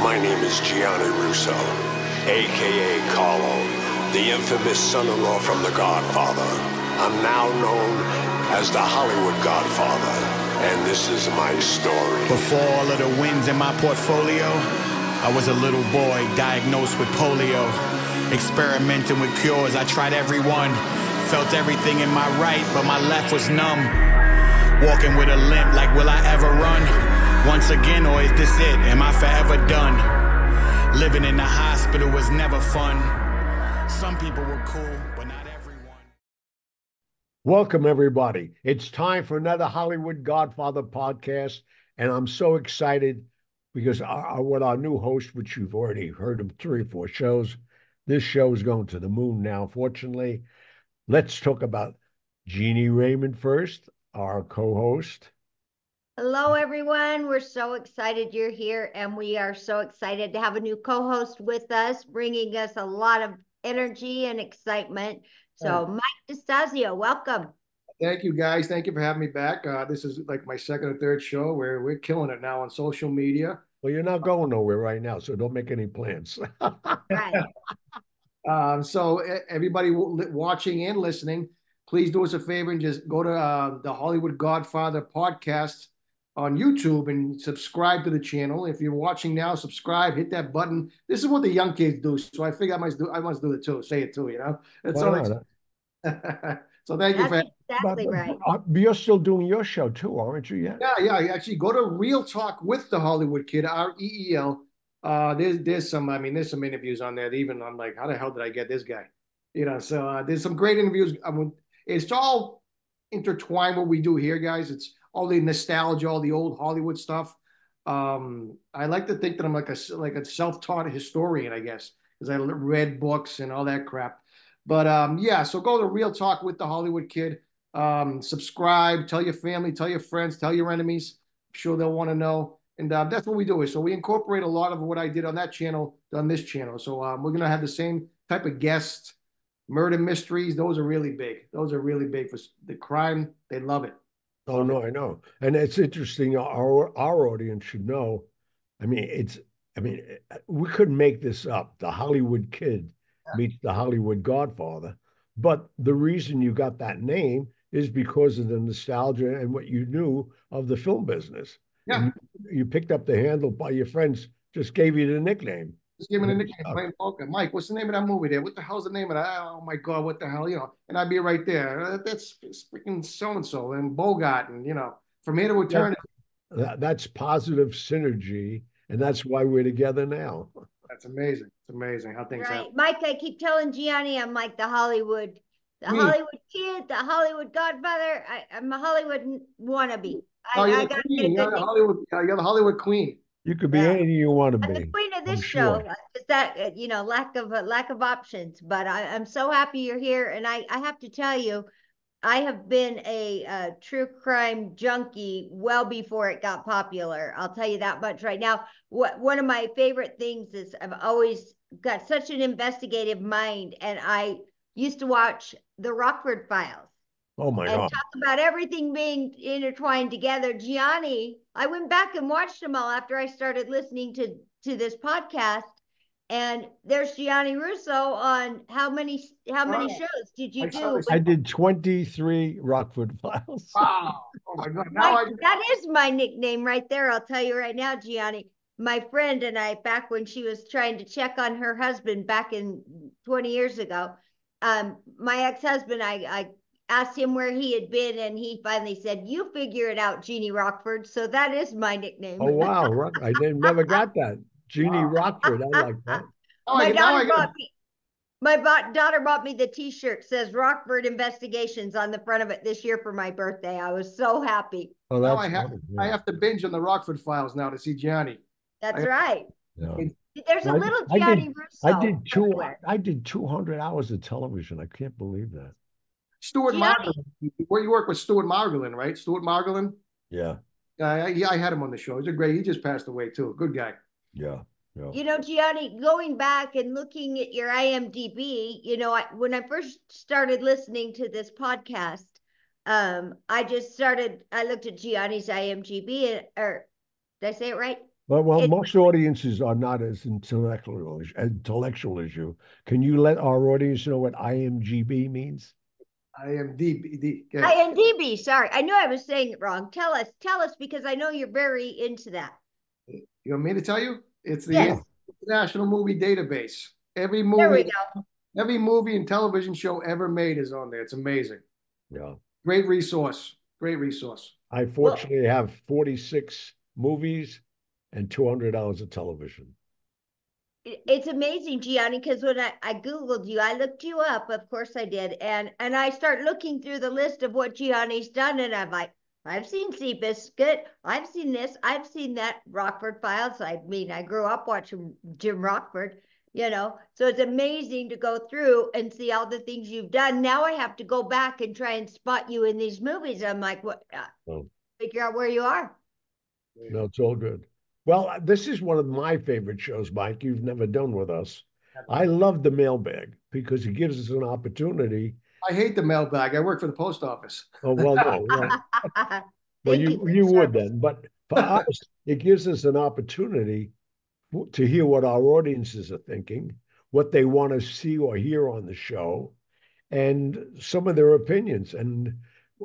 My name is Gianni Russo, aka Carlo, the infamous son-in-law from The Godfather. I'm now known as the Hollywood Godfather, and this is my story. Before all of the wins in my portfolio, I was a little boy diagnosed with polio. Experimenting with cures, I tried every one. Felt everything in my right, but my left was numb. Walking with a limp, like will I ever run? Once again, or is this it? Am I forever done? Living in the hospital was never fun. Some people were cool, but not everyone. Welcome, everybody. It's time for another Hollywood Godfather podcast. And I'm so excited because our, what our new host, which you've already heard of three or four shows, this show is going to the moon now, fortunately. Let's talk about Jeannie Raymond first, our co host. Hello, everyone. We're so excited you're here, and we are so excited to have a new co host with us, bringing us a lot of energy and excitement. So, Mike DeStasio, welcome. Thank you, guys. Thank you for having me back. Uh, this is like my second or third show where we're killing it now on social media. Well, you're not going nowhere right now, so don't make any plans. Right. Um, so, everybody watching and listening, please do us a favor and just go to uh, the Hollywood Godfather podcast on YouTube and subscribe to the channel. If you're watching now, subscribe, hit that button. This is what the young kids do, so I figure I must do. I must do it too. Say it too, you know. It's Why all. so thank That's you for exactly But- right. You're still doing your show too, aren't you? Yet? Yeah, yeah. Actually, go to Reel Talk with the Hollywood Kid, R E E L. Uh, there's there's some. I mean, there's some interviews on there. that Even I'm like, how the hell did I get this guy? You know. So uh, there's some great interviews. I mean, it's all intertwined what we do here, guys. It's all the nostalgia, all the old Hollywood stuff. Um, I like to think that I'm like a like a self-taught historian, I guess, because I read books and all that crap. But um, yeah, so go to Reel Talk with the Hollywood Kid. Um, subscribe, tell your family, tell your friends, tell your enemies. I'm sure they'll want to know. And uh, that's what we do. Is so we incorporate a lot of what I did on that channel on this channel. So um, we're gonna have the same type of guests. Murder mysteries, those are really big. Those are really big for the crime. They love it. Oh no, I know, and it's interesting. Our our audience should know. I mean, it's. I mean, we couldn't make this up. The Hollywood Kid meets the Hollywood Godfather, but the reason you got that name is because of the nostalgia and what you knew of the film business. Yeah. You, you picked up the handle by your friends. Just gave you the nickname. Just give me the Yeah. nickname, playing poker. Mike, what's the name of that movie there? What the hell's the name of that? Oh my God, what the hell? You know, and I'd be right there. Uh, That's freaking so and so and Bogart, and you know, from here to eternity. That, that's positive synergy, and that's why we're together now. That's amazing. It's amazing how things Right. happen. Mike, I keep telling Gianni I'm like the Hollywood, the Me. Hollywood kid, the Hollywood godfather. I, I'm a Hollywood n- wannabe. I, Oh, you're I the queen. You're the. Hollywood. uh, You're the Hollywood queen. You could be Yeah. anything you want to I'm the be. queen of I'm this show. sure. uh, Is that uh, you know lack of uh, lack of options? But I, I'm so happy you're here, and I I have to tell you, I have been a, uh true crime junkie well before it got popular. I'll tell you that much right now. What one of my favorite things is I've always got such an investigative mind, and I used to watch the Rockford Files Oh my and God. talk about everything being intertwined together. Gianni, I went back and watched them all after I started listening to to this podcast. And there's Gianni Russo on how many how many Wow. shows did you I do? this. I did 23 Rockford Files. Wow. Oh my God. Now My- I. that is my nickname right there. I'll tell you right now, Gianni. My friend and I, back when she was trying to check on her husband back in 20 years ago, um, my ex-husband, I, I asked him where he had been, and he finally said, "You figure it out, Jeannie Rockford." So that is my nickname. Oh wow, Rock, I didn't, never got that. Jeannie Wow. Rockford, I like that. Now oh, my I, now I daughter bought me. My bo- daughter bought me the T-shirt says Rockford Investigations on the front of it this year for my birthday. I was so happy. Oh, Now that's I have. funny, I have to binge on the Rockford Files now to see Gianni. That's I- right. yeah. There's a I- little I did- Russo. I did two. everywhere. I did 200 hours of television. I can't believe that. Stuart Gianni. Margolin. Where you work with Stuart Margolin, right? Stuart Margolin. Yeah, Uh, I, yeah, I had him on the show. He's a great. He just passed away too. Good guy. yeah, yeah. You know, Gianni, going back and looking at your IMDb, you know, I, when I first started listening to this podcast, um, I just started, I looked at Gianni's IMDb, and, or did I say it right? Well, well, It- most audiences are not as intellectual as, intellectual as you. Can you let our audience know what IMDb means? I am deep. deep. Okay. IMDb, sorry. I knew I was saying it wrong. Tell us, tell us, because I know you're very into that. You want me to tell you? It's the Yes. International Movie Database. Every There we movie, go. every movie and television show ever made is on there. It's amazing. Yeah. Great resource. Great resource. I fortunately have 46 movies and 200 hours of television. It- It's amazing, Gianni, because when I, I Googled you, I looked you up, of course I did, and and I start looking through the list of what Gianni's done, and I'm like, I've seen Seabiscuit, I've seen this, I've seen that, Rockford Files. I mean, I grew up watching Jim Rockford, you know, so it's amazing to go through and see all the things you've done. Now I have to go back and try and spot you in these movies. I'm like, what? Uh, Oh. Figure out where you are. No, it's all good. Well, uh, this is one of my favorite shows, Mike. You've never done with us. I love the mailbag because it gives us an opportunity. I hate the mailbag. I work for the post office. Oh, well, no, well, well, you, you would then, but for us, it gives us an opportunity to hear what our audiences are thinking, what they want to see or hear on the show, and some of their opinions. And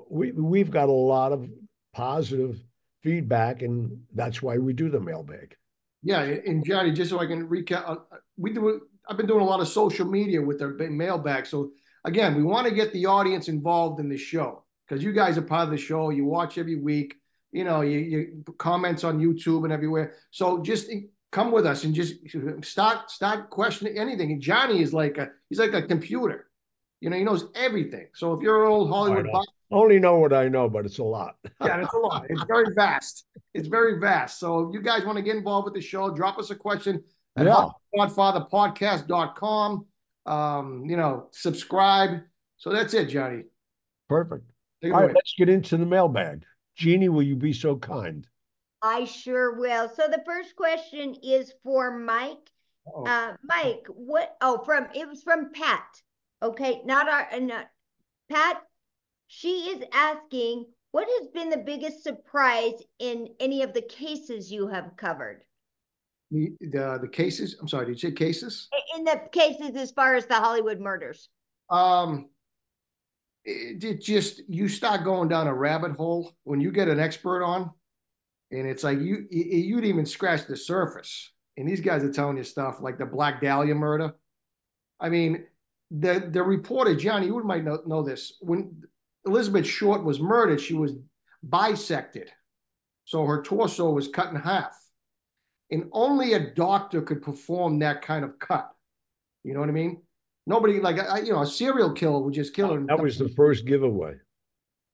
we we've got a lot of positive feedback, and that's why we do the mailbag. Yeah, and Gianni, just so I can recap, uh, we do. I've been doing a lot of social media with our mailbag. So again, we want to get the audience involved in the show because you guys are part of the show. You watch every week. You know, you, you comments on YouTube and everywhere. So just come with us and just start start questioning anything. And Gianni is like a he's like a computer. You know, he knows everything. So if you're an old Hollywood know. Buff, Only know what I know, but it's a lot. yeah, it's a lot. It's very vast. It's very vast. So if you guys want to get involved with the show, drop us a question at Yeah. godfatherpodcast.com. Um, you know, subscribe. So that's it, Gianni. Perfect. Take it All away. right, let's get into the mailbag. Jeannie, will you be so kind? I sure will. So the first question is for Mike. Uh-oh. Uh, Mike, what? Oh, from it was from Pat. Okay, not our, uh, not Pat. She is asking, what has been the biggest surprise in any of the cases you have covered? the, the the cases. I'm sorry, did you say cases? In the cases as far as the Hollywood murders. Um, it, it just you start going down a rabbit hole when you get an expert on, and it's like you you- you'd even scratch the surface. And these guys are telling you stuff like the Black Dahlia murder. I mean, the the reporter Gianni, you might know, know this. When Elizabeth Short was murdered, she was bisected, so her torso was cut in half, and only a doctor could perform that kind of cut. You know what I mean? Nobody like I, you know a serial killer would just kill her. That was the first giveaway.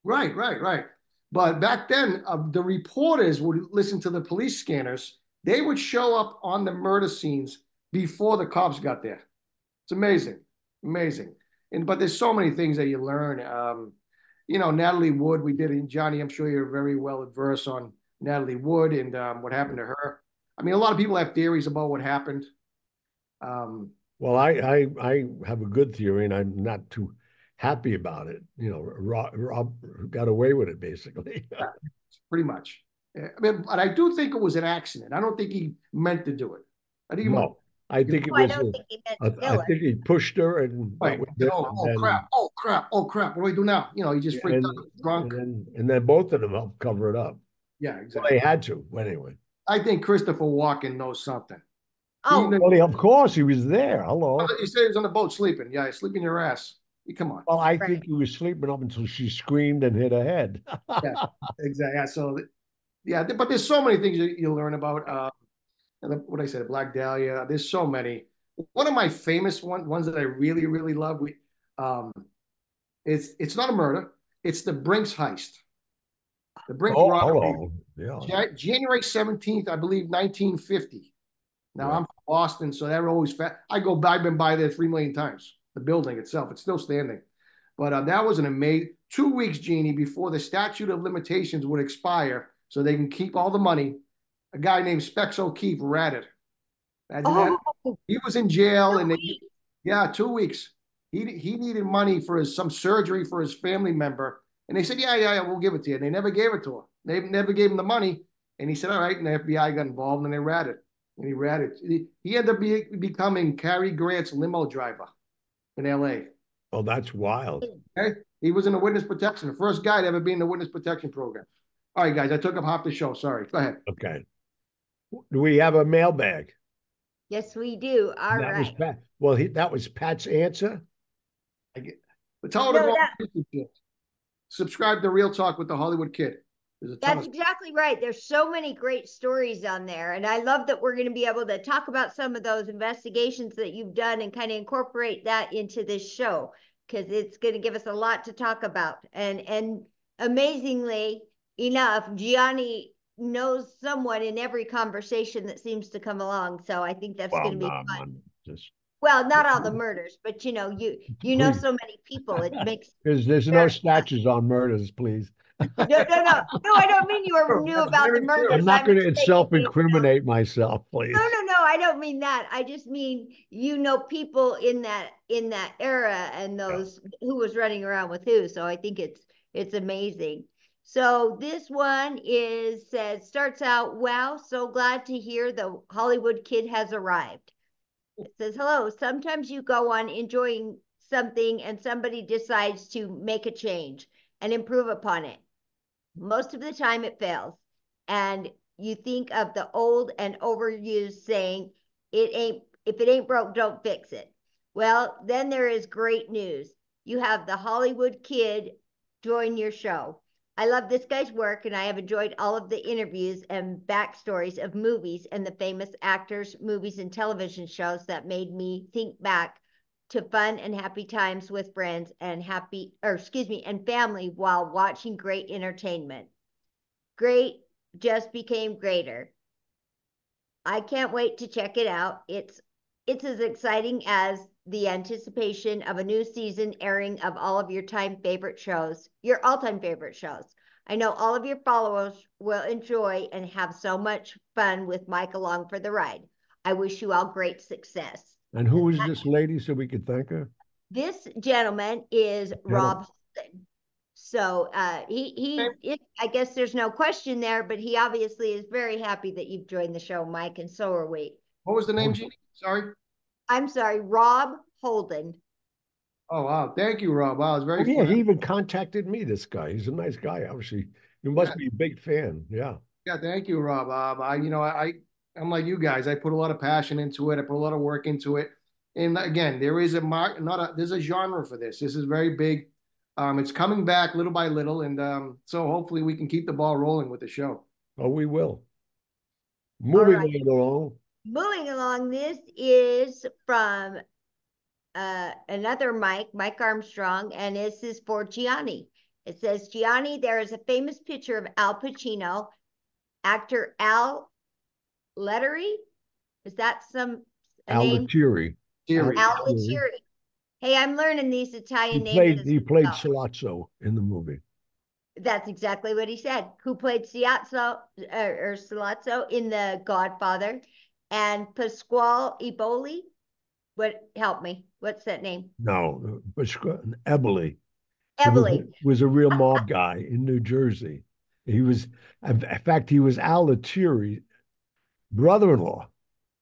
Right, right, right. But back then, uh, the reporters would listen to the police scanners. They would show up on the murder scenes before the cops got there. It's amazing, amazing. And but there's so many things that you learn. Um, you know, Natalie Wood. We did, and Gianni, I'm sure you're very well adverse on Natalie Wood and um, what happened to her. I mean, a lot of people have theories about what happened. Um, Well, I, I I have a good theory, and I'm not too happy about it. You know, Rob, Rob got away with it basically. pretty much. I mean, but I do think it was an accident. I don't think he meant to do it. I think he no, I think it I was. don't a- think he meant I, to I kill her. think he pushed her, and that Right. was Oh, and oh crap! Oh crap! Oh crap! What do we do now? You know, he just freaked and, out, drunk. and then and then both of them helped cover it up. Yeah, Well, exactly. they had to anyway. I think Christopher Walken knows something. Oh, Even- Well, he- of course he was there. Hello. You said he was on the boat sleeping. Yeah, sleeping your ass. Come on. Well, I Right. think he was sleeping up until she screamed and hit her head. Yeah, exactly. Yeah. So, yeah, but there's so many things you, you learn about. Uh, and the, what I said, Black Dahlia. There's so many. One of my famous one, ones that I really, really love. We, um, it's it's not a murder. It's the Brinks heist. The Brinks oh, robbery. hello. Yeah. Ja- January 17th, I believe, 1950. Now Yeah. I'm from Boston, so that always I go by, I've been by there three million times. The building itself, it's still standing. But uh, that was an amazing two weeks, Jeannie, before the statute of limitations would expire, so they can keep all the money. A guy named Specs O'Keefe ratted. Imagine that. oh, He was in jail, two and they, yeah, two weeks. He he needed money for his some surgery for his family member, and they said, yeah, yeah, yeah, we'll give it to you. And they never gave it to him. They never gave him the money, And he said, all right. And the FBI got involved and they ratted. And he ratted. He, he ended up be, becoming Cary Grant's limo driver in LA. Oh, that's wild. Okay. He was in the witness protection, the first guy to ever be in the witness protection program. All right, guys, I took up half the show. Sorry. Go ahead. Okay. Do we have a mailbag? Yes, we do. All that right. Was Pat. Well, he, that was Pat's answer. I get, but tell No, to go subscribe to Reel Talk with the Hollywood Kid. There's a ton That's of exactly right. There's so many great stories on there. And I love that we're going to be able to talk about some of those investigations that you've done and kind of incorporate that into this show because it's going to give us a lot to talk about. And and amazingly enough, Gianni knows someone in every conversation that seems to come along. So I think that's Well, going to be nah, fun. just Well, not all the murders, but you know, you you know so many people. It makes there's there's no statues on murders, please. no, no, no, no. I don't mean you were knew about the murders. I'm not going to saying you know- self-incriminate myself, please. No, no, no. I don't mean that. I just mean you know people in that in that era and those who was running around with who. So I think it's it's amazing. So this one is says starts out, wow, so glad to hear the Hollywood kid has arrived. It says, hello, sometimes you go on enjoying something and somebody decides to make a change and improve upon it. Most of the time it fails. And you think of the old and overused saying, it ain't, if it ain't broke, don't fix it. Well, then there is great news. You have the Hollywood kid join your show. I love this guy's work, and I have enjoyed all of the interviews and backstories of movies and the famous actors, movies, and television shows that made me think back to fun and happy times with friends and happy, or excuse me, and family while watching great entertainment. Great just became greater. I can't wait to check it out. It's it's as exciting as the anticipation of a new season airing of all of your time favorite shows, your all-time favorite shows. I know all of your followers will enjoy and have so much fun with Mike along for the ride. I wish you all great success. And who is this lady so we could thank her? This gentleman is Rob Holden. So uh, he he it, I guess there's no question there, but he obviously is very happy that you've joined the show, Mike, and so are we. What was the name, Jeannie? Sorry. I'm sorry, Rob Holden. Oh wow, thank you, Rob. Wow, it's very Oh, yeah, fun. he even contacted me, this guy. He's a nice guy, obviously. You must Yeah. be a big fan. Yeah. Yeah, thank you, Rob. Um, I, you know, I, I'm like you guys. I put a lot of passion into it. I put a lot of work into it. And again, there is a mark, not a, there's a genre for this. This is very big. Um, it's coming back little by little, and um, so hopefully we can keep the ball rolling with the show. Oh, we will. Moving right. right along. Moving along, this is from uh, another Mike, Mike Armstrong, and this is for Gianni. It says, Gianni, there is a famous picture of Al Pacino, actor Al Lettieri. Is that some a name? Al Lettieri. Lettieri. Hey, I'm learning these He Italian names. played as he played go. Sollozzo in the movie. That's exactly what he said. Who played Ciazzo uh, or Sollozzo in The Godfather, and Pasquale Eboli. What help me? What's that name? No, but Eboli. Eboli. was a real mob guy in New Jersey. He was, in fact, he was Al Lettieri's brother-in-law.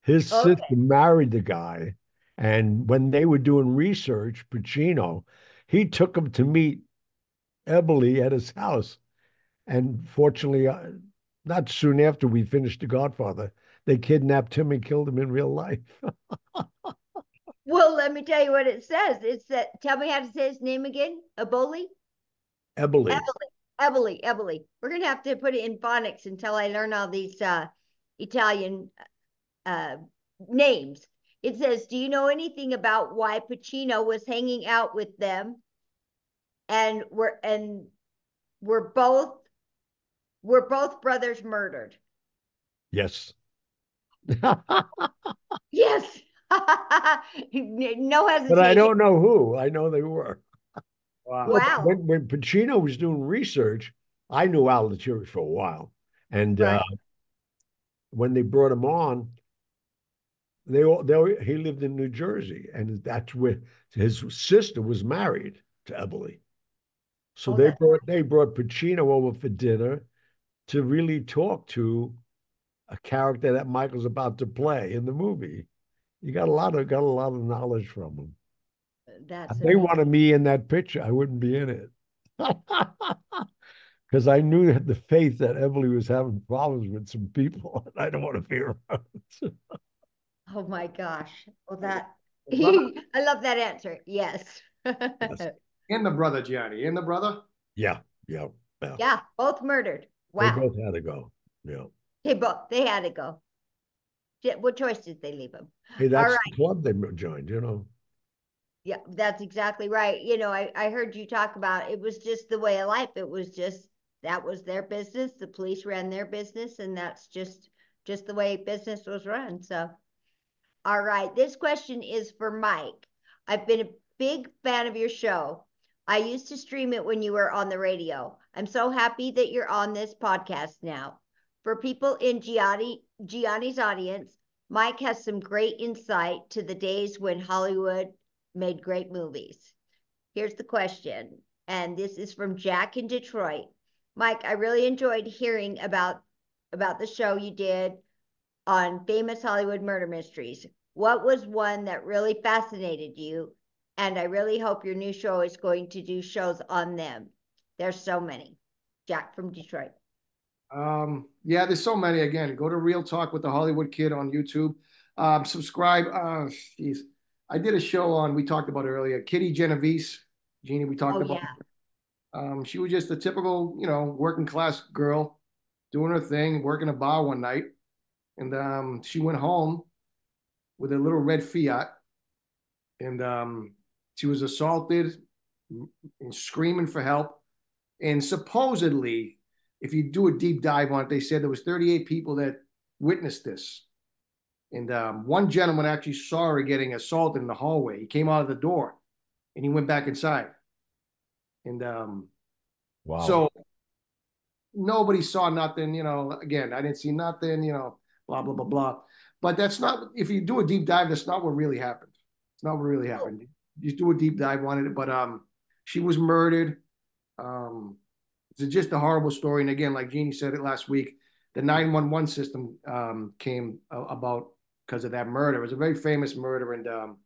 His Okay. sister married the guy, and when they were doing research, Pacino, he took him to meet Eboli at his house. And fortunately, uh, not soon after we finished The Godfather, they kidnapped him and killed him in real life. Well, let me tell you what it says. It's that. Tell me how to say his name again. Eboli. Eboli. Eboli. Eboli. Eboli. We're gonna have to put it in phonics until I learn all these uh, Italian uh, names. It says, "Do you know anything about why Pacino was hanging out with them?" And we're and we're both we're both brothers murdered. Yes. Yes. no hesitation. But I don't know who. I know they were. Wow. Wow. When, when Pacino was doing research, I knew Al Lettieri for a while. And Right. uh, when they brought him on, they all they all- he lived in New Jersey, and that's where his sister was married to Eboli. So Oh, they brought they brought Pacino over for dinner to really talk to a character that Michael's about to play in the movie. You got a lot of got a lot of knowledge from him. That's If they amazing. wanted me in that picture, I wouldn't be in it. Because I knew that the faith that Emily was having problems with some people, and I don't want to be around. Oh my gosh. Well, that Brother- I love that answer. Yes. And the brother, Gianni. And the brother. yeah, yeah, yeah. Yeah, both murdered. They Wow. both had to go. Yeah. They both they had to go. What choice did they leave them? Hey, that's right. the club they joined, you know. Yeah, that's exactly right. You know, I, I heard you talk about it was just the way of life. It was just that was their business. The police ran their business, and that's just just the way business was run. So, all right, this question is for Mike. I've been a big fan of your show. I used to stream it when you were on the radio. I'm so happy that you're on this podcast now. For people in Gianni Gianni's audience, Mike has some great insight to the days when Hollywood made great movies. Here's the question, and this is from Jack in Detroit. Mike, I really enjoyed hearing about about the show you did on famous Hollywood murder mysteries. What was one that really fascinated you? And I really hope your new show is going to do shows on them. There's so many. Jack from Detroit. Um, yeah, there's so many. Again, go to Reel Talk with the Hollywood Kid on YouTube. Um, subscribe. Uh, jeez. I did a show on, we talked about earlier, Kitty Genovese. Jeannie, we talked Oh, about. yeah. Um, she was just a typical, you know, working class girl doing her thing, working a bar one night. And um, she went home with a little red Fiat. And um, she was assaulted and screaming for help. And supposedly, if you do a deep dive on it, they said there was 38 people that witnessed this. And um, one gentleman actually saw her getting assaulted in the hallway. He came out of the door and he went back inside. And um, Wow. so nobody saw nothing, you know. Again, I didn't see nothing, you know, blah, blah, blah, blah. But that's not, if you do a deep dive, that's not what really happened. It's not what really happened. You do a deep dive on it, but um, she was murdered. Um, it's just a horrible story. And again, like Jeannie said it last week, the 911 system um, came about because of that murder. It was a very famous murder. And um,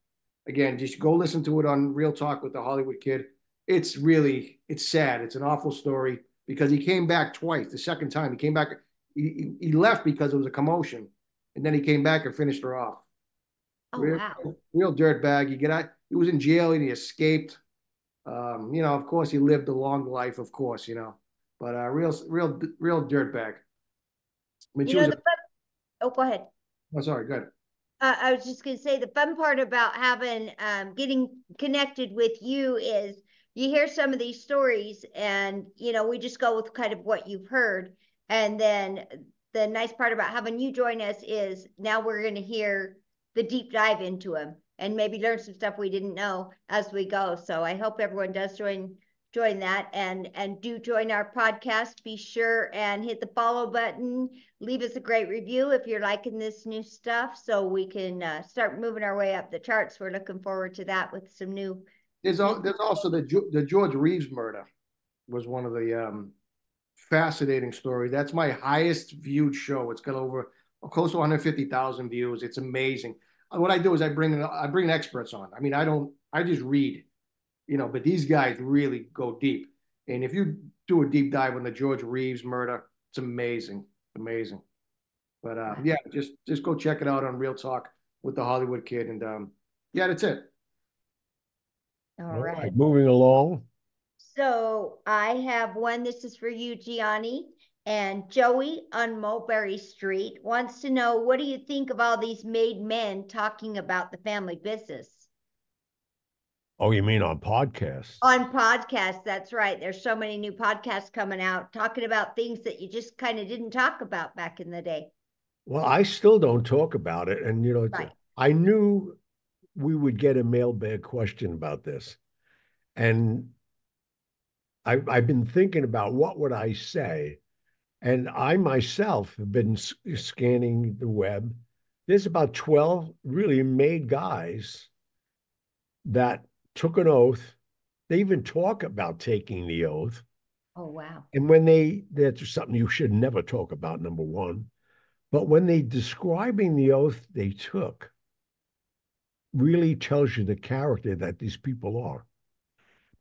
again, just go listen to it on Reel Talk with the Hollywood Kid. It's really, it's sad. It's an awful story because he came back twice. The second time he came back, he, he he left because it was a commotion. And then he came back and finished her off. Oh, real, wow. real dirtbag. You get out, he was in jail and he escaped. Um, you know, of course, he lived a long life, of course, you know, but uh, real, real, real dirtbag. I mean, You know, the fun, oh, go ahead. oh, sorry, good. Uh, I was just going to say the fun part about having um, getting connected with you is you hear some of these stories and you know we just go with kind of what you've heard and then the nice part about having you join us is now we're going to hear the deep dive into them and maybe learn some stuff we didn't know as we go so i hope everyone does join join that and and do join our podcast be sure and hit the follow button leave us a great review if you're liking this new stuff so we can uh, start moving our way up the charts we're looking forward to that with some new There's, there's also the, the George Reeves murder was one of the um, fascinating stories. That's my highest viewed show. It's got over close to 150,000 views. It's amazing. What I do is I bring I bring experts on. I mean, I don't I just read, you know, but these guys really go deep. And if you do a deep dive on the George Reeves murder, it's amazing, amazing. But uh, yeah, just just go check it out on Reel Talk with the Hollywood Kid, and um, yeah, that's it. all All right right, moving along. So I have one. This is for you, Gianni. And Joey on Mulberry Street wants to know what do you think of all these made men talking about the family business? Oh, you mean on podcasts? On podcasts, that's right. There's so many new podcasts coming out talking about things that you just kind of didn't talk about back in the day. Well, I still don't talk about it. And, you know, Right. I knew we would get a mailbag question about this. And I, I've been thinking about what would I say? And I myself have been scanning the web. There's about 12 really made guys that took an oath. They even talk about taking the oath Oh, wow. And when they, that's something you should never talk about, number one. But when they describing the oath they took, really tells you the character that these people are.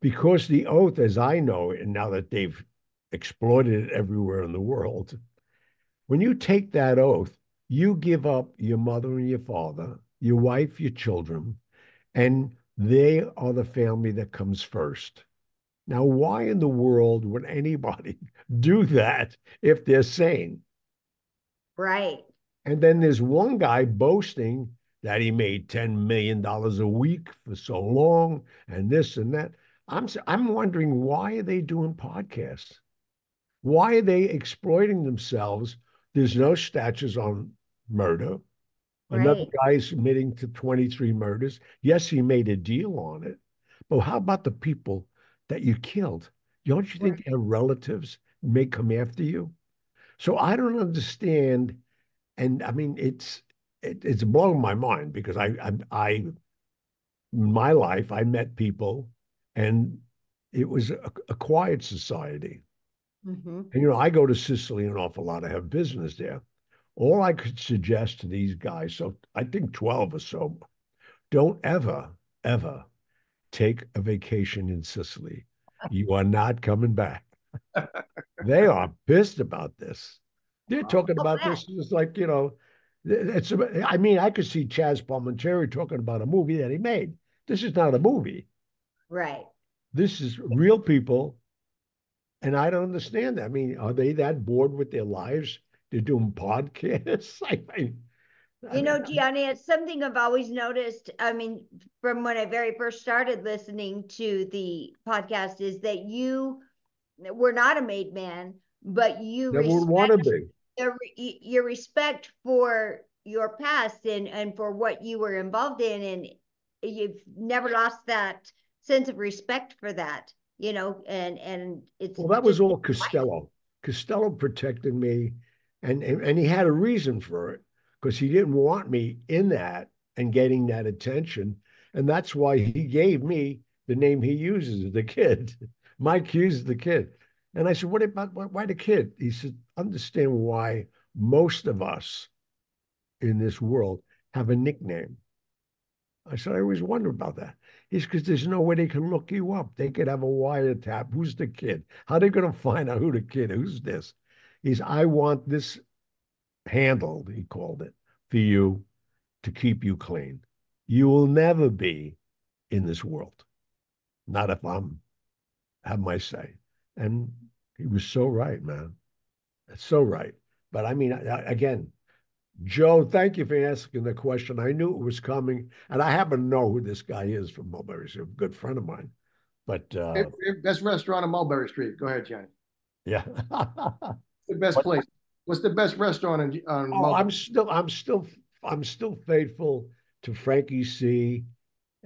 Because the oath, as I know, and now that they've exploited it everywhere in the world, when you take that oath, you give up your mother and your father, your wife, your children, and they are the family that comes first. Now, why in the world would anybody do that if they're sane? Right. And then there's one guy boasting that he made $10 million a week for so long and this and that. I'm, I'm wondering why are they doing podcasts? Why are they exploiting themselves? There's no statutes on murder. Right. Another guy is admitting to 23 murders. Yes, he made a deal on it. But how about the people that you killed? Don't you think right. their relatives may come after you? So I don't understand. And I mean, it's it, it's blowing my mind because I, I, I, in my life, I met people, and it was a, a quiet society. Mm-hmm. And you know, I go to Sicily an awful lot. I have business there. All I could suggest to these guys, so I think twelve or so, don't ever, ever take a vacation in Sicily. You are not coming back. they are pissed about this. They're talking about this just like you know it's. I mean, I could see Chaz Palminteri talking about a movie that he made. This is not a movie. Right. This is real people, and I don't understand that. I mean, are they that bored with their lives? They're doing podcasts. I, I, you know, Gianni, it's something I've always noticed. I mean, from when I very first started listening to the podcast, is that you were not a made man, but you never want to be your, your respect for your past and and for what you were involved in and you've never lost that sense of respect for that you know and and it's well that was all costello costello protected me and and he had a reason for it because he didn't want me in that and getting that attention and that's why he gave me the name he uses the kid mike hughes the kid and I said, what about why the kid? He said, understand why most of us in this world have a nickname. I said, I always wonder about that. He's because there's no way they can look you up. They could have a wiretap. Who's the kid? How are they going to find out who the kid? Who's this? He's, I want this handled, he called it, for you to keep you clean. You will never be in this world. Not if I'm have my say. And he was so right, man. That's so right. But I mean, again, Joe, thank you for asking the question. I knew it was coming, and I happen to know who this guy is from Mulberry Street, a good friend of mine. But uh, best restaurant on Mulberry Street. Go ahead, Gianni. Yeah. the best what, place. What's the best restaurant in, on? Oh, I'm still, I'm still, I'm still faithful to Frankie C.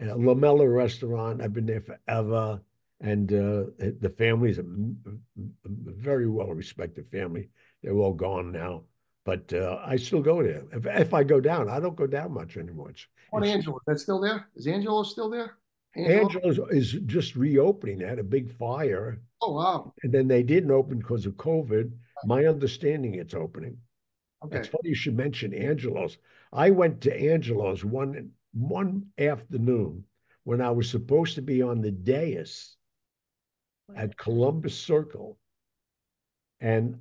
Uh, Lamella Restaurant. I've been there forever and uh, the family is a, a very well respected family. They're all gone now, but uh, I still go there. If, if I go down, I don't go down much anymore. It's, what it's, Angelo? That's still there? Is Angelo still there? Angelo is just reopening. They had a big fire. Oh wow! And then they didn't open because of COVID. My understanding, it's opening. Okay. It's funny you should mention Angelo's. I went to Angelo's one one afternoon when I was supposed to be on the dais at Columbus Circle. And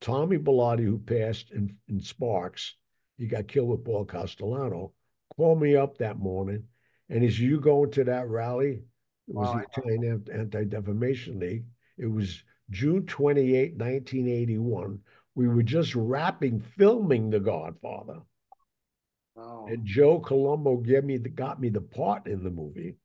Tommy Bilotti, who passed in, in Sparks, he got killed with Paul Castellano, called me up that morning and he said, You going to that rally? It was wow. the Italian Anti Defamation League. It was June 28, 1981. We were just wrapping filming The Godfather. Wow. And Joe Colombo gave me the, got me the part in the movie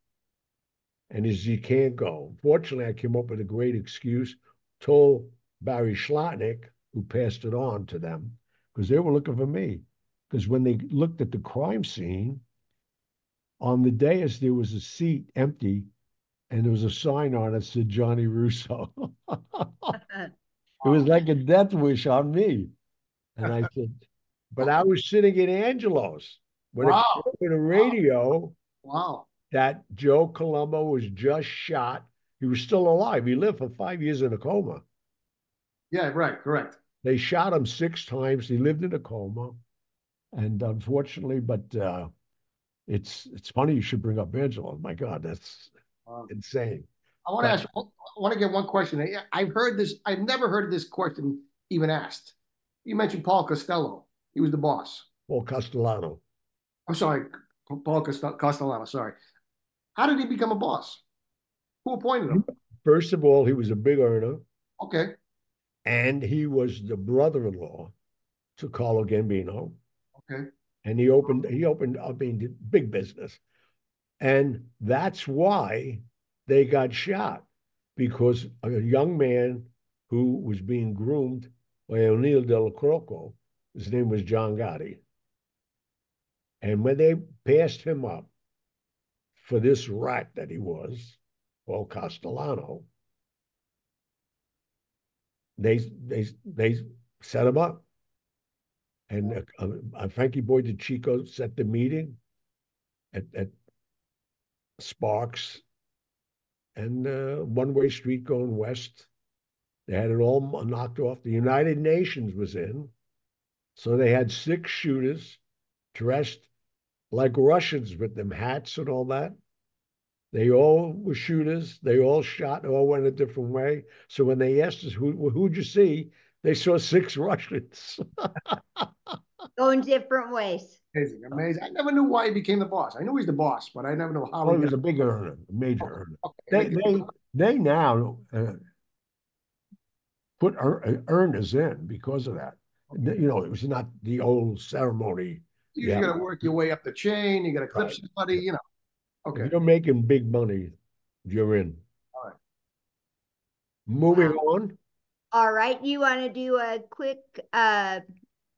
and he says, You can't go. Fortunately, I came up with a great excuse, told Barry Slotnick, who passed it on to them, because they were looking for me. Because when they looked at the crime scene, on the dais there was a seat empty, and there was a sign on it said Gianni Russo. it was like a death wish on me. And I said, but I was sitting in Angelo's with wow. a, radio. Wow that Joe Colombo was just shot He was still alive. He lived for five years in a coma. Yeah, right, correct. They shot him six times. He lived in a coma, and unfortunately, but uh, it's it's funny you should bring up Angelo. My God, that's Wow. insane. I want to ask. I want to get one question. I- I've heard this. I've never heard this question even asked. You mentioned Paul Costello. He was the boss. Paul Castellano. I'm sorry, Paul Castellano. Sorry. How did he become a boss? Who appointed him? First of all, he was a big earner, Okay. and he was the brother-in-law to Carlo Gambino. Okay. and he opened he opened I mean big business, and that's why they got shot because a young man who was being groomed by Aniello Dellacroce, his name was John Gotti, and when they passed him up for this rat that he was, Paul Castellano, they they they set him up. And uh, uh, uh, Frankie Boy DeCicco set the meeting at, at Sparks and uh, one way street going west. They had it all knocked off. The United Nations was in. So they had six shooters dressed like Russians with them hats and all that. They all were shooters. They all shot, all went a different way. So when they asked us, who, who'd you see? They saw six Russians. Going different ways. Amazing. Amazing. I never knew why he became the boss. I knew he's the boss, but I never know how Oh, he he was got- a big earner, a major earner. Okay. They they they now uh, put ear- earners in because of that. You know, it was not the old ceremony. You yeah. got to work your way up the chain. You got to clip Right. somebody. You know. Okay. If you're making big money, you're in. All right. Moving Wow. on. All right, you want to do a quick uh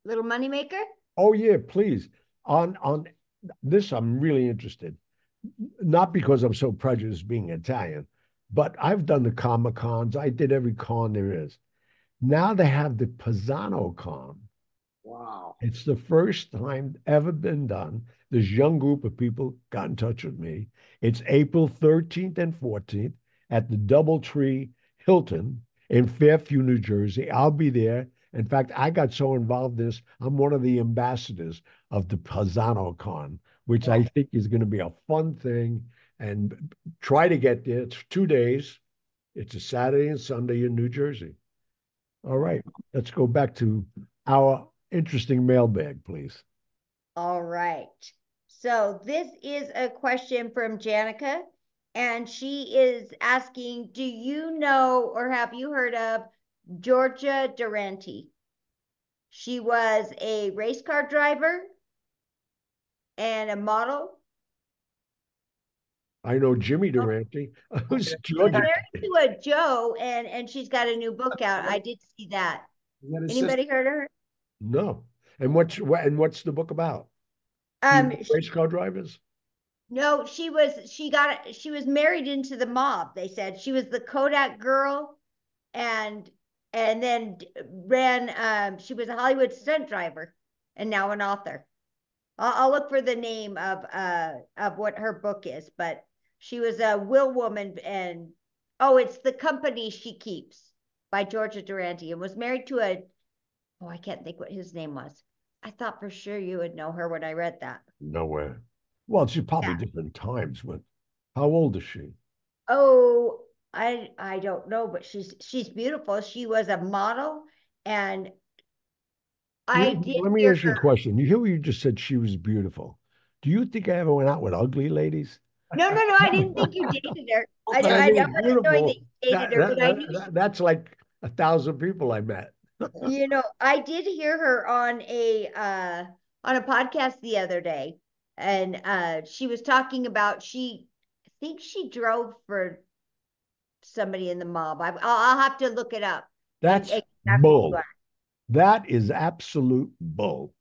little moneymaker? Oh yeah, please. On on this, I'm really interested. Not because I'm so prejudiced being Italian, but I've done the Comic Cons. I did every con there is. Now they have the Pisano Con. Wow. It's the first time ever been done. This young group of people got in touch with me. It's April 13th and 14th at the Doubletree Hilton in Fairview, New Jersey. I'll be there. In fact, I got so involved in this, I'm one of the ambassadors of the Pisano Con, which I think is going to be a fun thing. And try to get there. It's two days. It's a Saturday and Sunday in New Jersey. All right, let's go back to our interesting mailbag, please. All right. So this is a question from Janica, and she is asking, do you know or have you heard of Georgia Durante? She was a race car driver and a model. I know Jimmy Durante. Who's She was Georgia? married to a Joe, and and she's got a new book out. I did see that. Is that his Anybody heard of her? No. And what's what? And what's the book about? Um, You she- race car drivers. No, she was she got she was married into the mob, they said. She was the Kodak girl and and then ran um she was a Hollywood stunt driver and now an author. I'll, I'll look for the name of uh of what her book is, but she was a will woman and oh, it's the company she keeps by Georgia Durante and was married to a oh, I can't think what his name was. I thought for sure you would know her when I read that. Nowhere. Well, she's probably Yeah. different times, but how old is she? Oh, I I don't know, but she's she's beautiful. She was a model, and I did Let me ask you a question. You hear what you just said she was beautiful. Do you think I ever went out with ugly ladies? No, no, no. I didn't think you dated her. I, I I mean, don't that you dated That- her, that- but I knew that's like a thousand people I met. you know I did hear her on a uh on a podcast the other day, and uh she was talking about she I think she drove for somebody in the mob. I, I'll, I'll have to look it up. That's exactly bull. what. That is absolute bull.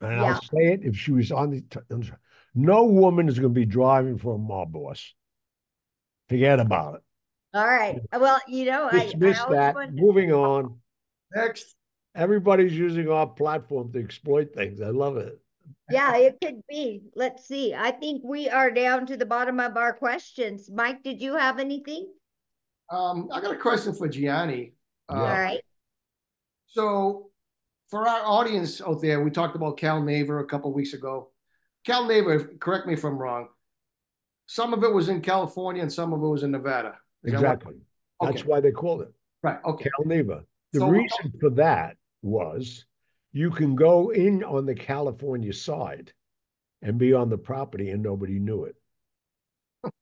And Yeah. I'll say it if she was on the. on the- No woman is going to be driving for a mob boss. Forget about it. All right. Well, you know, I, I Dismiss that. wondered- Moving on. Next. Everybody's using our platform to exploit things. I love it. Yeah, it could be. Let's see. I think we are down to the bottom of our questions. Mike, did you have anything? Um, I got a question for Gianni. Uh, All right. So, for our audience out there, we talked about Cal Neva a couple weeks ago. Cal Neva, correct me if I'm wrong. Some of it was in California and some of it was in Nevada. Is that what- Exactly. That's Okay. why they called it right. Okay. Cal Neva. The So- reason for that was you can go in on the California side and be on the property and nobody knew it.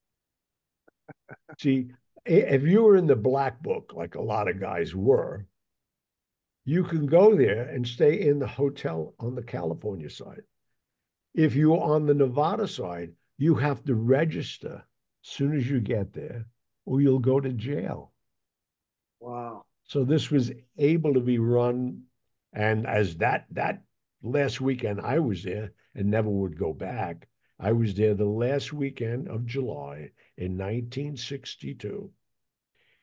See, i- if you were in the black book, like a lot of guys were, you can go there and stay in the hotel on the California side. If you're on the Nevada side, you have to register as soon as you get there, or you'll go to jail. Wow. So this was able to be run, and as that that last weekend I was there and never would go back. I was there the last weekend of July in 1962,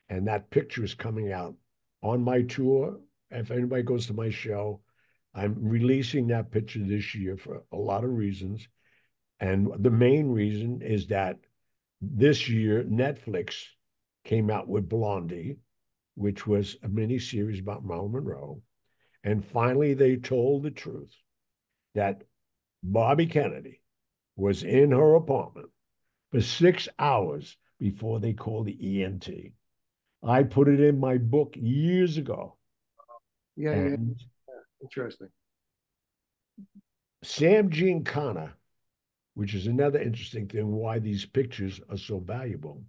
and that picture is coming out on my tour. If anybody goes to my show, I'm releasing that picture this year for a lot of reasons, and the main reason is that this year Netflix came out with Blondie which was a mini series about Marilyn Monroe. And finally, they told the truth that Bobby Kennedy was in her apartment for six hours before they called the EMT. I put it in my book years ago. Yeah, yeah, interesting. Sam Giancana, which is another interesting thing why these pictures are so valuable.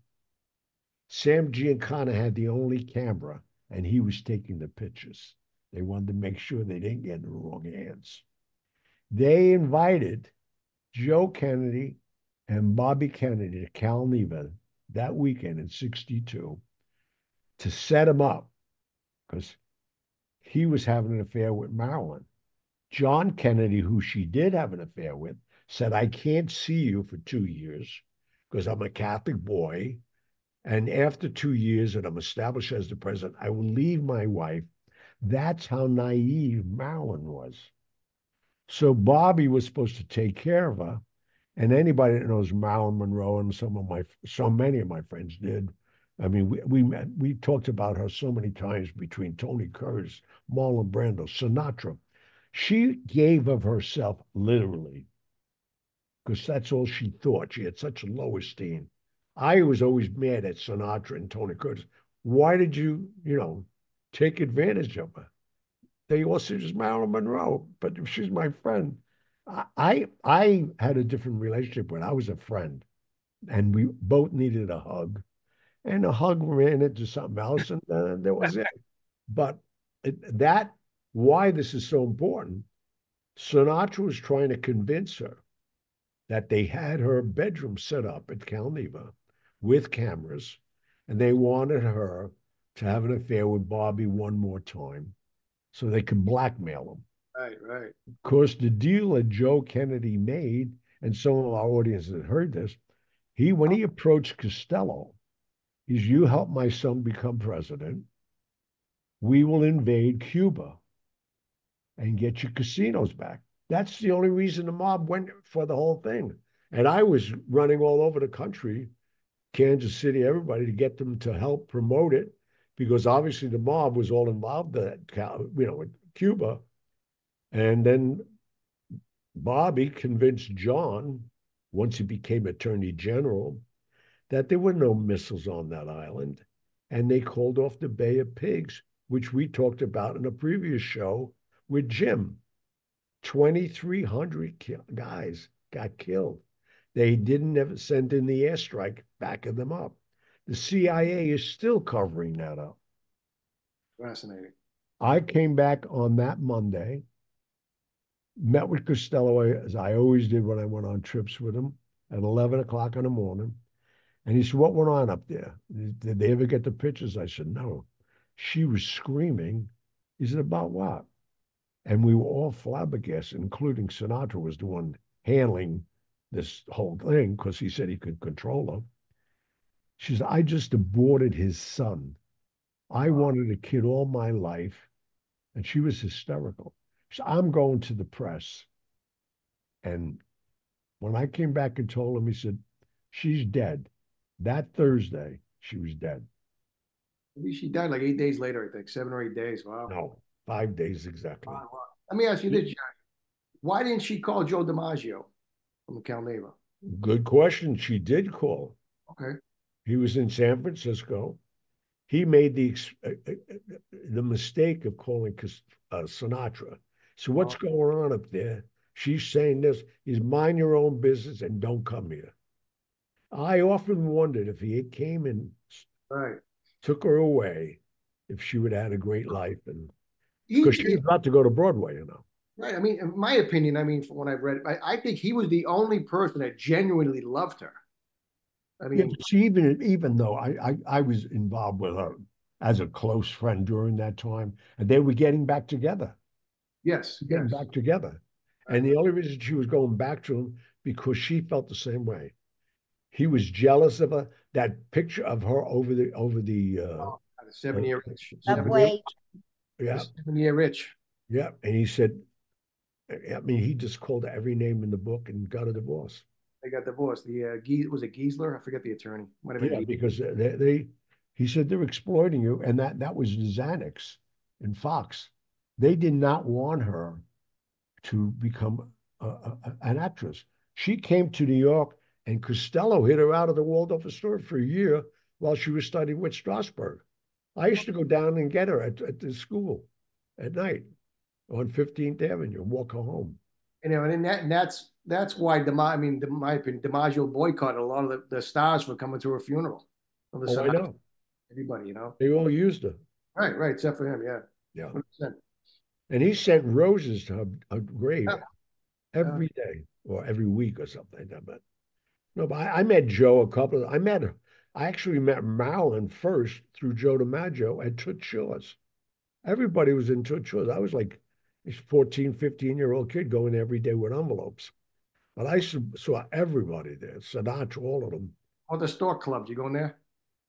Sam Giancana had the only camera and he was taking the pictures. They wanted to make sure they didn't get in the wrong hands. They invited Joe Kennedy and Bobby Kennedy to Cal Neva that weekend in 62 to set him up because he was having an affair with Marilyn. John Kennedy, who she did have an affair with, said, I can't see you for two years because I'm a Catholic boy. And after two years that I'm established as the president, I will leave my wife. That's how naive Marilyn was. So Bobby was supposed to take care of her. And anybody that knows Marilyn Monroe and some of my, so many of my friends did. I mean, we we met, we talked about her so many times between Tony Curtis, Marlon Brando, Sinatra. She gave of herself literally, because that's all she thought. She had such a low esteem. I was always mad at Sinatra and Tony Curtis. Why did you, you know, take advantage of her? They said she's Marilyn Monroe, but she's my friend, I, I had a different relationship when I was a friend, and we both needed a hug, and a hug ran into something else, and uh, that was it. But it, that why this is so important. Sinatra was trying to convince her that they had her bedroom set up at Cal Neva with cameras, and they wanted her to have an affair with Bobby one more time so they could blackmail him. Right, right. Of course, the deal that Joe Kennedy made, and some of our audience that heard this, he when he approached Costello, he's you help my son become president, we will invade Cuba and get your casinos back. That's the only reason the mob went for the whole thing. And I was running all over the country, Kansas City, everybody to get them to help promote it, because obviously the mob was all involved in that, you know, with Cuba. And then Bobby convinced John, once he became Attorney General, that there were no missiles on that island. And they called off the Bay of Pigs, which we talked about in a previous show with Jim. 2,300 ki- guys got killed. They didn't ever send in the airstrike backing them up. The CIA is still covering that up. Fascinating. I came back on that Monday, met with Costello as I always did when I went on trips with him at 11 o'clock in the morning. And he said, What went on up there? Did they ever get the pictures? I said, No. She was screaming. He said, About what? And we were all flabbergasted, including Sinatra was the one handling this whole thing because he said he could control her. She said, I just aborted his son. I wanted a kid all my life. And she was hysterical. She said, I'm going to the press. And when I came back and told him, he said, She's dead. That Thursday, she was dead. Maybe she died like eight days later, I think, seven or eight days. Wow. No, five days exactly. Wow, wow. Let me ask you this, Johnny. Why didn't she call Joe DiMaggio from the Cal Neva? Good question. She did call. Okay. He was in San Francisco. He made the uh, uh, the mistake of calling uh, Sinatra. So what's Oh. going on up there? She's saying this is mind your own business and don't come here. I often wondered if he had came and Right. took her away, if she would have had a great life, and because she was about to go to Broadway, you know. right. I mean, in my opinion, I mean, from what I've read, I, I think he was the only person that genuinely loved her. I mean, but she even even though I, I I was involved with her as a close friend during that time, and they were getting back together, yes, getting yes. back together. And the only reason she was going back to him because she felt the same way. He was jealous of her. That picture of her over the over the uh The seven year itch. Yeah, Seven, Subway. yeah, seven year itch. yeah. And he said I mean, he just called every name in the book and got a divorce. They got divorced. The uh, Ge- was it Giesler? I forget the attorney. Might have Yeah, Giesler. because they, they he said they're exploiting you, and that that was Zanuck and Fox. They did not want her to become a, a- an actress. She came to New York, and Costello hit her out of the Waldorf Astoria for a year while she was studying with Strasberg. I used to go down and get her at, at the school at night on 15th Avenue, and walk her home. You know, and that and that's that's why Dima, I mean, in my opinion, DiMaggio boycotted a lot of the, the stars for coming to her funeral. Of the Oh, I know. Everybody, you know. They all used her. Right, right, except for him, yeah. Yeah. 100%. And he sent roses to her, her grave Yeah. every day or every week or something like that. But no, but I, I met Joe a couple of I met her. I actually met Marilyn first through Joe DiMaggio at Toots Shor's. Everybody was in Toots Shor's. I was like 14, 15 year old kid going every day with envelopes. But I saw, everybody there, Sinatra, all of them. Oh, the Stork Clubs, you going there?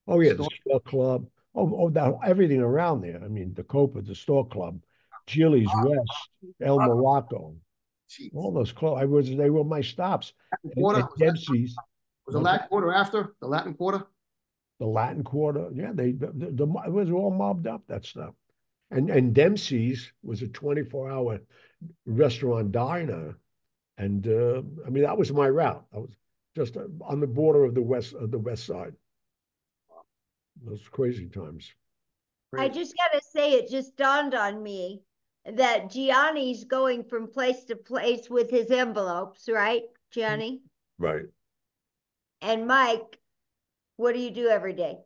Oh yeah, the Store- Stork Club. Oh, oh, that, everything around there. I mean, the Copa, the Stork Club, Jilly's West, El Morocco, Jeez. all those clubs. I was they were my stops. Quarter, at was, that- was the Latin quarter after the Latin quarter? the Latin Quarter. Yeah, they the, the, the it was all mobbed up that stuff. And and Dempsey's was a 24 hour restaurant diner. And uh, I mean that was my route. I was just uh, on the border of the west of the west side. Those crazy times. I just gotta say, it just dawned on me that Gianni's going from place to place with his envelopes, right, Gianni? Right. And Mike, what do you do every day?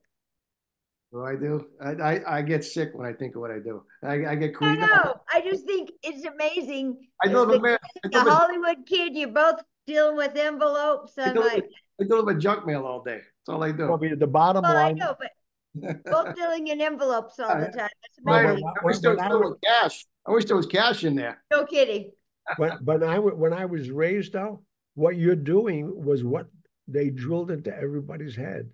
What do I do? I, I I get sick when I think of what I do. I, I get I crazy. know. I just think it's amazing. I know The- the man. I A deliver, Hollywood kid, you're both dealing with envelopes. I I'm deliver, like, I deliver junk mail all day. That's all I do. Probably the bottom well, I line. know, but both dealing in envelopes all the time. That's Right. Amazing. when I wish there was, when was- was cash. I wish there was cash in there. No kidding. but when I when I was raised though, what you're doing was what they drilled into everybody's head.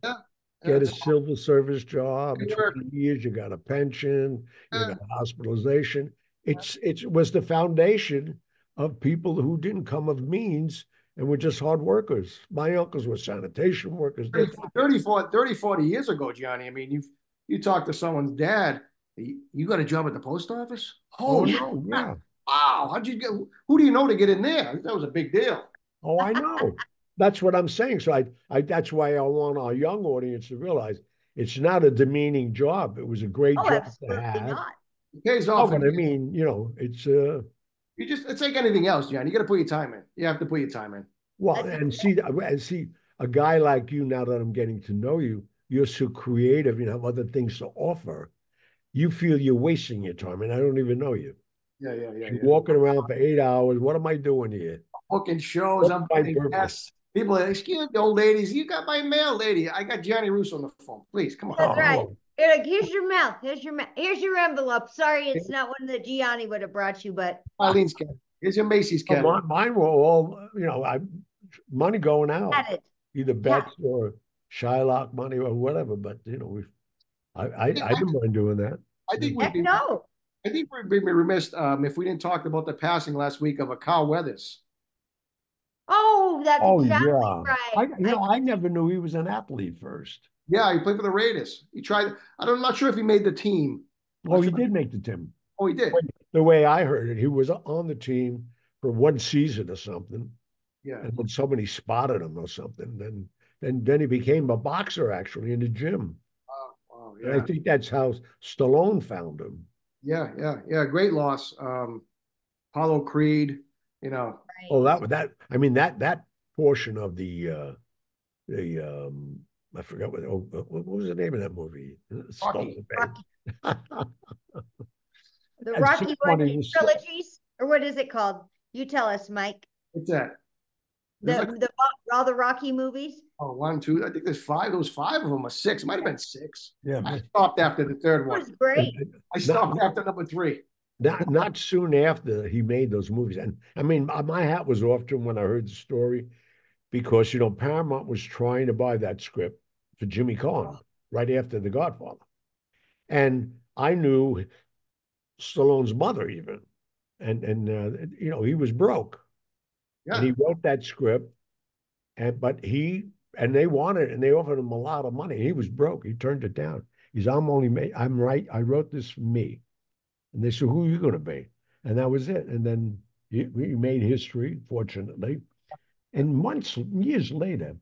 Get a civil service job, 20 years, you got a pension, you Yeah. got hospitalization. It's it was the foundation of people who didn't come of means and were just hard workers. My uncles were sanitation workers. They- 30, 30, 40, 30, 40 years ago, Johnny. I mean, you you talk to someone's dad. You, you got a job at the post office? Oh Oh, no, yeah. wow! How'd you get? Who do you know to get in there? That was a big deal. Oh, I know. That's what I'm saying. So I, I that's why I want our young audience to realize it's not a demeaning job. It was a great Oh, job to absolutely have. not. It pays Oh, off. but I mean, you know, it's uh you just it's like anything else, John. You got to put your time in. You have to put your time in. well, and see, and see a guy like you. Now that I'm getting to know you, you're so creative. You have other things to offer. You feel you're wasting your time, and I don't even know you. Yeah, yeah, yeah. You're yeah. walking around for eight hours. What am I doing here? Booking shows. What's I'm my putting purpose? guests. People, are, excuse me, old ladies. You got my mail, lady. I got Johnny Russo on the phone. Please come on. That's right. Oh, You're like, here's your mail. Here's your mouth. Here's your envelope. Sorry, it's not one that Gianni would have brought you, but Eileen's cat. Here's your Macy's oh, cat. mine, mine were all, you know, I money going out. had it. either bets or Shylock money or whatever. But you know, we I I, I didn't mind doing that. I think we'd be, no. I think we'd be remiss um, if we didn't talk about the passing last week of a Carl Weathers. Oh, that's Oh exactly yeah, right. I you know I- I never knew he was an athlete first. Yeah, he played for the Raiders. He tried. I'm not sure if he made the team. Oh, he did make the team. Oh, he did. The way I heard it, he was on the team for one season or something. Yeah. And then somebody spotted him or something. Then then then he became a boxer actually in the gym. Oh, wow, And I think that's how Stallone found him. Yeah, yeah, yeah. Great loss. Um, Apollo Creed, you know. Right. Oh, that that I mean that that portion of the uh the um I forgot what oh, what was the name of that movie? Rocky. the and Rocky six one money was- trilogies, or what is it called? You tell us, Mike. What's that? The, like, the all the Rocky movies. oh, one, two. I think there's five. There was five of them, or six. It might have been six. Yeah, I stopped after the third It one. was great. I stopped after number three. Not not soon after he made those movies. And I mean, my hat was off to him when I heard the story because you know Paramount was trying to buy that script for Jimmy Caan right after The Godfather, and I knew Stallone's mother even, and and uh, you know he was broke, Yeah. and he wrote that script, and but he and they wanted and they offered him a lot of money. He was broke. He turned it down. He's I'm only made, I'm right. I wrote this for me. And they said, Who are you going to be? And that was it. And then he, he made history, fortunately. And months, years later,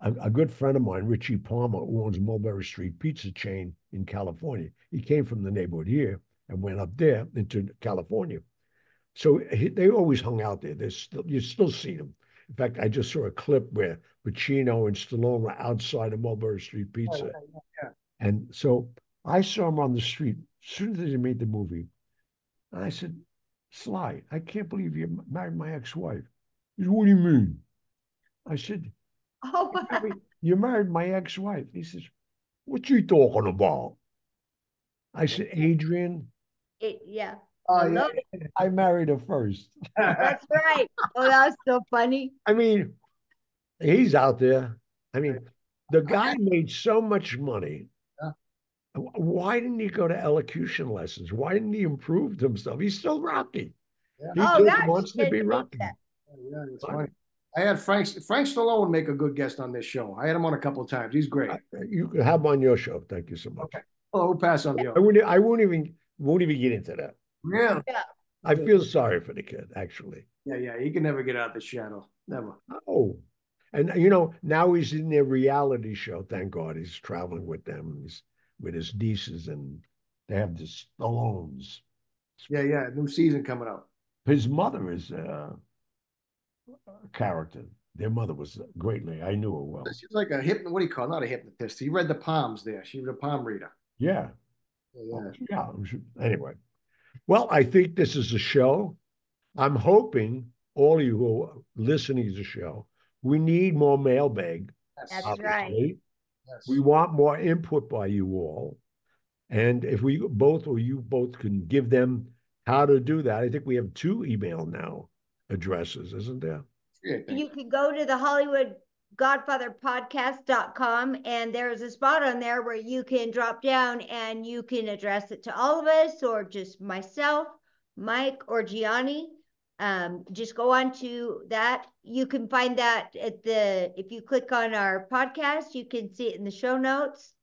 a, a good friend of mine, Richie Palmer, who owns Mulberry Street Pizza Chain in California, he came from the neighborhood here and went up there into California. So he, they always hung out there. There's still, you still see them. In fact, I just saw a clip where Pacino and Stallone were outside of Mulberry Street Pizza. Oh, and so I saw him on the street soon as they made the movie. And I said, Sly, I can't believe you married my ex-wife. He said, What do you mean? I said, Oh, "You married- You married my ex-wife. He says, What you talking about? I said, Adrian, it, yeah. Oh, I yeah. love it. I married her first. That's right. Oh, that was so funny. I mean, he's out there. I mean, the guy made so much money. Yeah. Why didn't he go to elocution lessons? Why didn't he improve himself? He's still Rocky. Yeah. He Oh, just gosh, wants to be Rocky. that. Yeah, it's funny. I had Frank Frank Stallone make a good guest on this show. I had him on a couple of times. He's great. You can have him on your show. Thank you so much. Okay. Oh, we'll pass on the I other. wouldn't. I won't even. Won't even get into that. Really? I feel sorry for the kid, actually. Yeah, yeah. He can never get out of the shadow. Never. Oh, and you know now he's in their reality show. Thank God he's traveling with them. He's with his nieces, and they have the Stallones. Yeah, yeah. New season coming up. His mother is uh, a character. Their mother was greatly. I knew her well. She's like a hypno. What do you call? it? Not a hypnotist. He read the palms there. She was a palm reader. Yeah. Yeah. Yeah. it Anyway, well, I think this is a show. I'm hoping all of you who are listening to the show, we need more mailbag. That's obviously. right. Yes. We want more input by you all. And if we both or you both can give them how to do that, I think we have two email now addresses, isn't there? Yeah, You can go to the Hollywood Godfather podcast.com and there's a spot on there where you can drop down and you can address it to all of us or just myself, Mike, or Gianni. Um, just go on to that. You can find that at the, if you click on our podcast, you can see it in the show notes.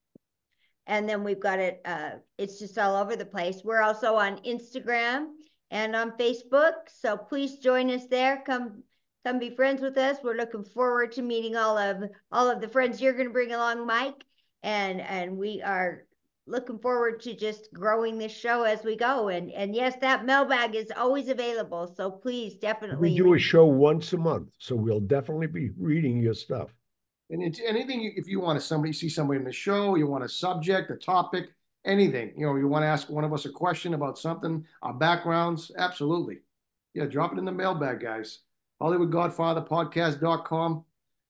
And then we've got it, uh, it's just all over the place. We're also on Instagram and on Facebook. So please join us there. Come come be friends with us. We're looking forward to meeting all of all of the friends you're going to bring along, Mike, and and we are looking forward to just growing this show as we go. And and yes, that mailbag is always available. So please, definitely. We do a show once a month, so we'll definitely be reading your stuff. And it's anything if you want to somebody see somebody in the show, you want a subject, a topic, anything. You know, you want to ask one of us a question about something, our backgrounds, absolutely. Yeah, drop it in the mailbag, guys. HollywoodGodfatherPodcast.com,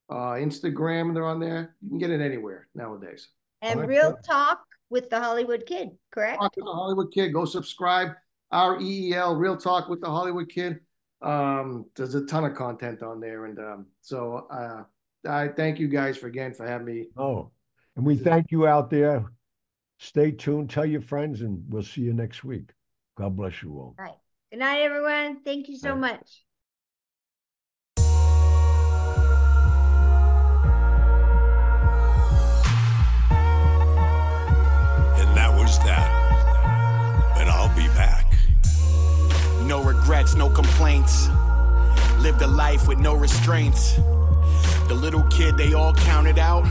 uh, Instagram, they're on there. You can get it anywhere nowadays. and Alright, Reel Talk with the Hollywood Kid, correct? Talk with the Hollywood Kid. Go subscribe. R E E L, Reel Talk with the Hollywood Kid. Um, there's a ton of content on there, and um, so uh, I thank you guys for again for having me. Oh, and we thank you out there. Stay tuned, tell your friends, and we'll see you next week. God bless you all. Good night, everyone. Thank you so Bye. much. Saints. Lived a life with no restraints. The little kid they all counted out.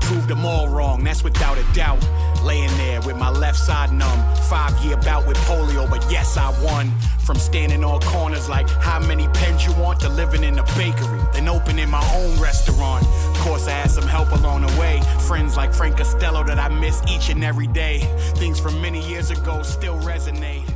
Proved them all wrong, that's without a doubt. Laying there with my left side numb. Five year bout with polio, but yes, I won. From standing on corners like how many pens you want to living in a bakery, then opening my own restaurant. Of course, I had some help along the way. Friends like Frank Costello that I miss each and every day. Things from many years ago still resonate.